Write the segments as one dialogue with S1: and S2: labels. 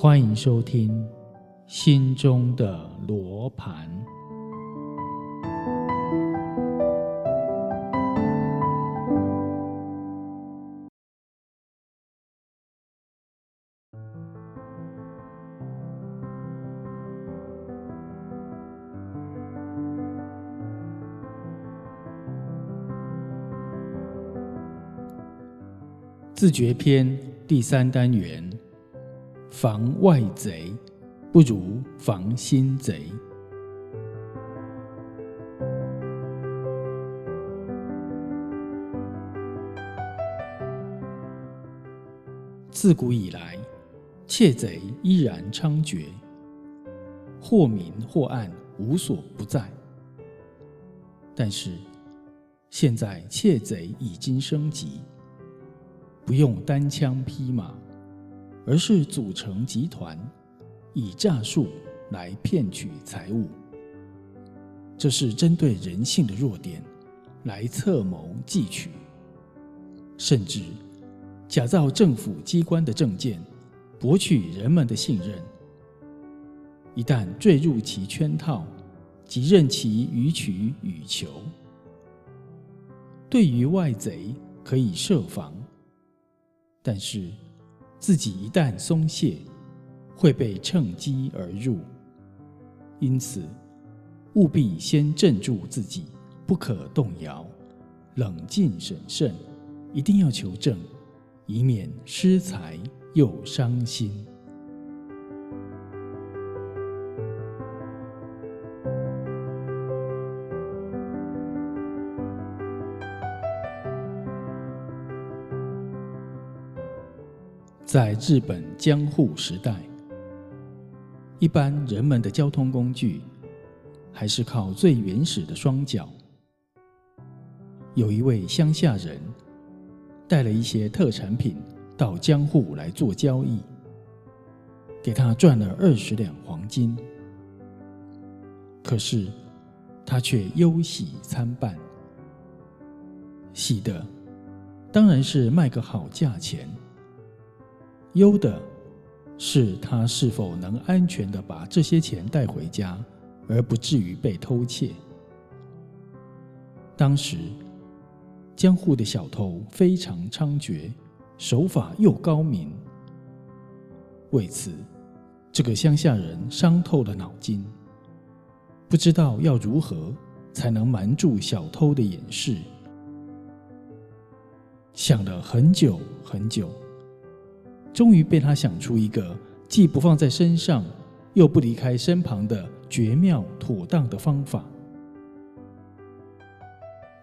S1: 欢迎收听《心中的罗盘》。自觉篇第三单元：防外贼不如防心贼。自古以来，窃贼依然猖獗，或明或暗，无所不在。但是，现在窃贼已经升级。不用单枪匹马，而是组成集团，以诈术来骗取财物。这是针对人性的弱点来策谋计取，甚至假造政府机关的证件，博取人们的信任。一旦坠入其圈套，即任其予取予求。对于外贼，可以设防。但是，自己一旦松懈，会被趁机而入。因此，务必先镇住自己，不可动摇，冷静审慎，一定要求证，以免失财又伤心。在日本江户时代，一般人们的交通工具还是靠最原始的双脚。有一位乡下人带了一些特产品到江户来做交易，给他赚了二十两黄金。可是他却忧喜参半，喜的当然是卖个好价钱。忧的是他是否能安全的把这些钱带回家，而不至于被偷窃。当时江户的小偷非常猖獗，手法又高明。为此，这个乡下人伤透了脑筋，不知道要如何才能瞒住小偷的眼视。想了很久很久。终于被他想出一个既不放在身上，又不离开身旁的绝妙妥当的方法。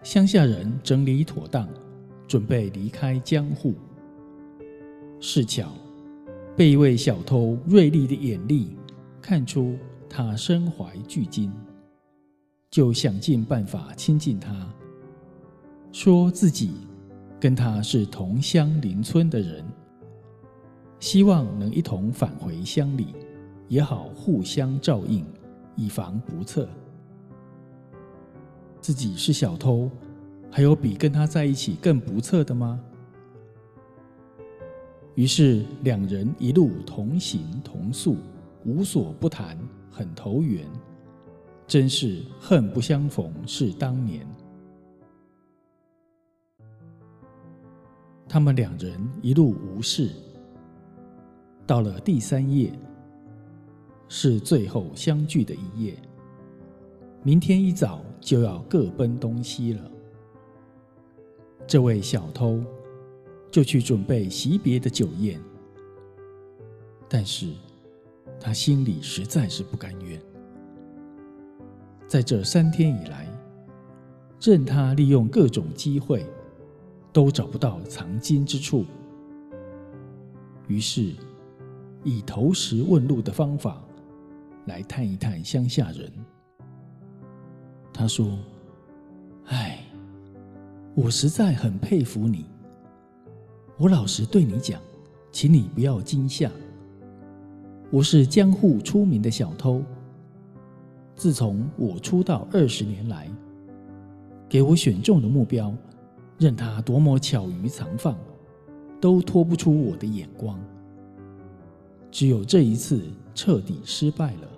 S1: 乡下人整理妥当，准备离开江户。是巧，被一位小偷锐利的眼力看出他身怀巨金，就想尽办法亲近他，说自己跟他是同乡邻村的人。希望能一同返回乡里，也好互相照应，以防不测。自己是小偷，还有比跟他在一起更不测的吗？于是两人一路同行同宿，无所不谈，很投缘，真是恨不相逢是当年。他们两人一路无事。到了第三夜，是最后相聚的一夜。明天一早就要各奔东西了。这位小偷就去准备惜别的酒宴，但是他心里实在是不甘愿。在这三天以来，任他利用各种机会，都找不到藏金之处。于是。以投石问路的方法来探一探乡下人。他说：“哎，我实在很佩服你。我老实对你讲，请你不要惊吓。我是江户出名的小偷。自从我出道二十年来，给我选中的目标，任他多么巧于藏放，都脱不出我的眼光。”只有这一次彻底失败了。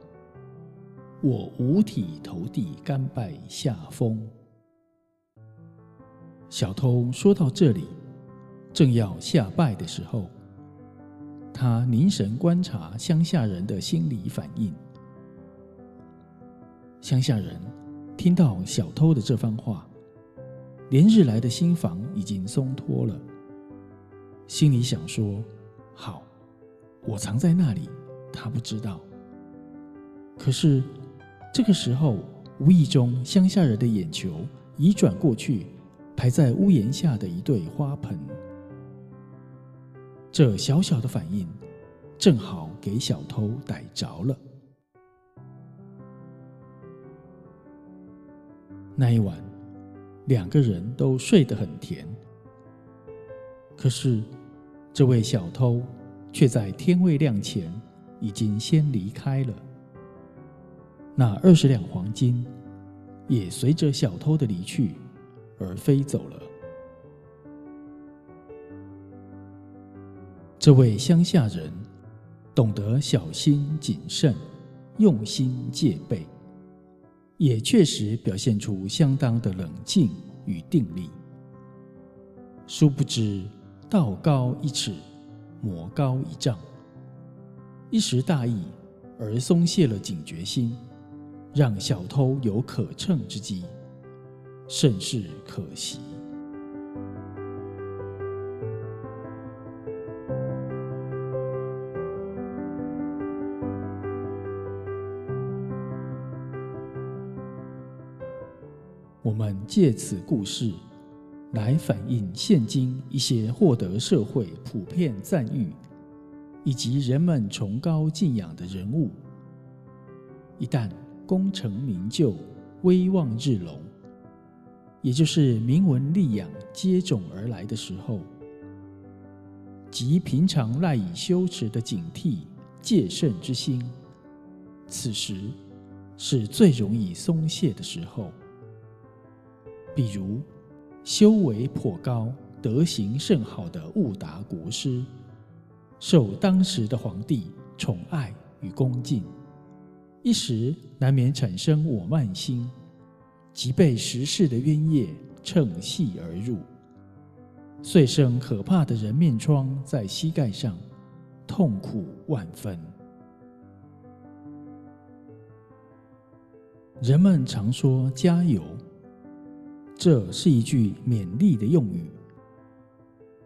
S1: 我五体投地，甘拜下风。小偷说到这里，正要下拜的时候，他凝神观察乡下人的心理反应。乡下人听到小偷的这番话，连日来的心防已经松脱了，心里想说：“好，我藏在那里，他不知道。”可是这个时候，无意中乡下人的眼球移转过去。排在屋檐下的一对花盆，这小小的反应，正好给小偷逮着了。那一晚，两个人都睡得很甜。可是，这位小偷却在天未亮前已经先离开了。那二十两黄金，也随着小偷的离去。而飞走了。这位乡下人懂得小心谨慎、用心戒备，也确实表现出相当的冷静与定力。殊不知，道高一尺，魔高一丈，一时大意而松懈了警觉心，让小偷有可乘之机。甚是可惜。我们借此故事来反映现今一些获得社会普遍赞誉以及人们崇高敬仰的人物，一旦功成名就、威望日隆。也就是名闻利养接踵而来的时候，即平常赖以修持的警惕戒慎之心，此时是最容易松懈的时候。比如修为颇高、德行甚好的悟达国师，受当时的皇帝宠爱与恭敬，一时难免产生我慢心。即被时世的冤业乘隙而入，遂生可怕的人面疮在膝盖上，痛苦万分。人们常说“加油”，这是一句勉励的用语。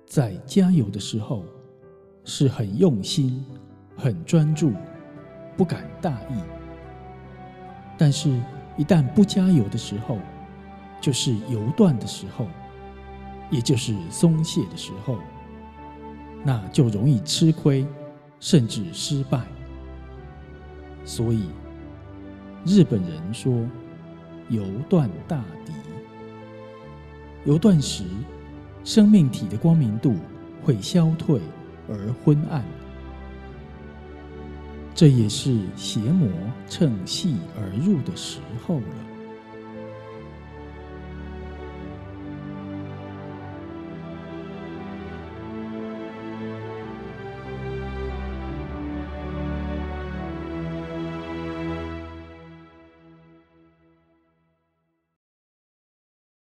S1: 在加油的时候，是很用心、很专注，不敢大意。但是。一旦不加油的时候，就是油断的时候，也就是松懈的时候，那就容易吃亏，甚至失败。所以，日本人说“油断大敌”，由断时，生命体的光明度会消退而昏暗。这也是邪魔趁隙而入的时候了。